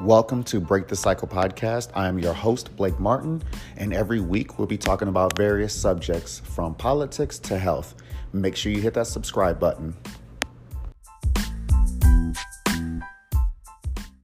Welcome to Break the Cycle podcast. I am your host, Blake Martin, and every week we'll be talking about various subjects from politics to health. Make sure you hit that subscribe button.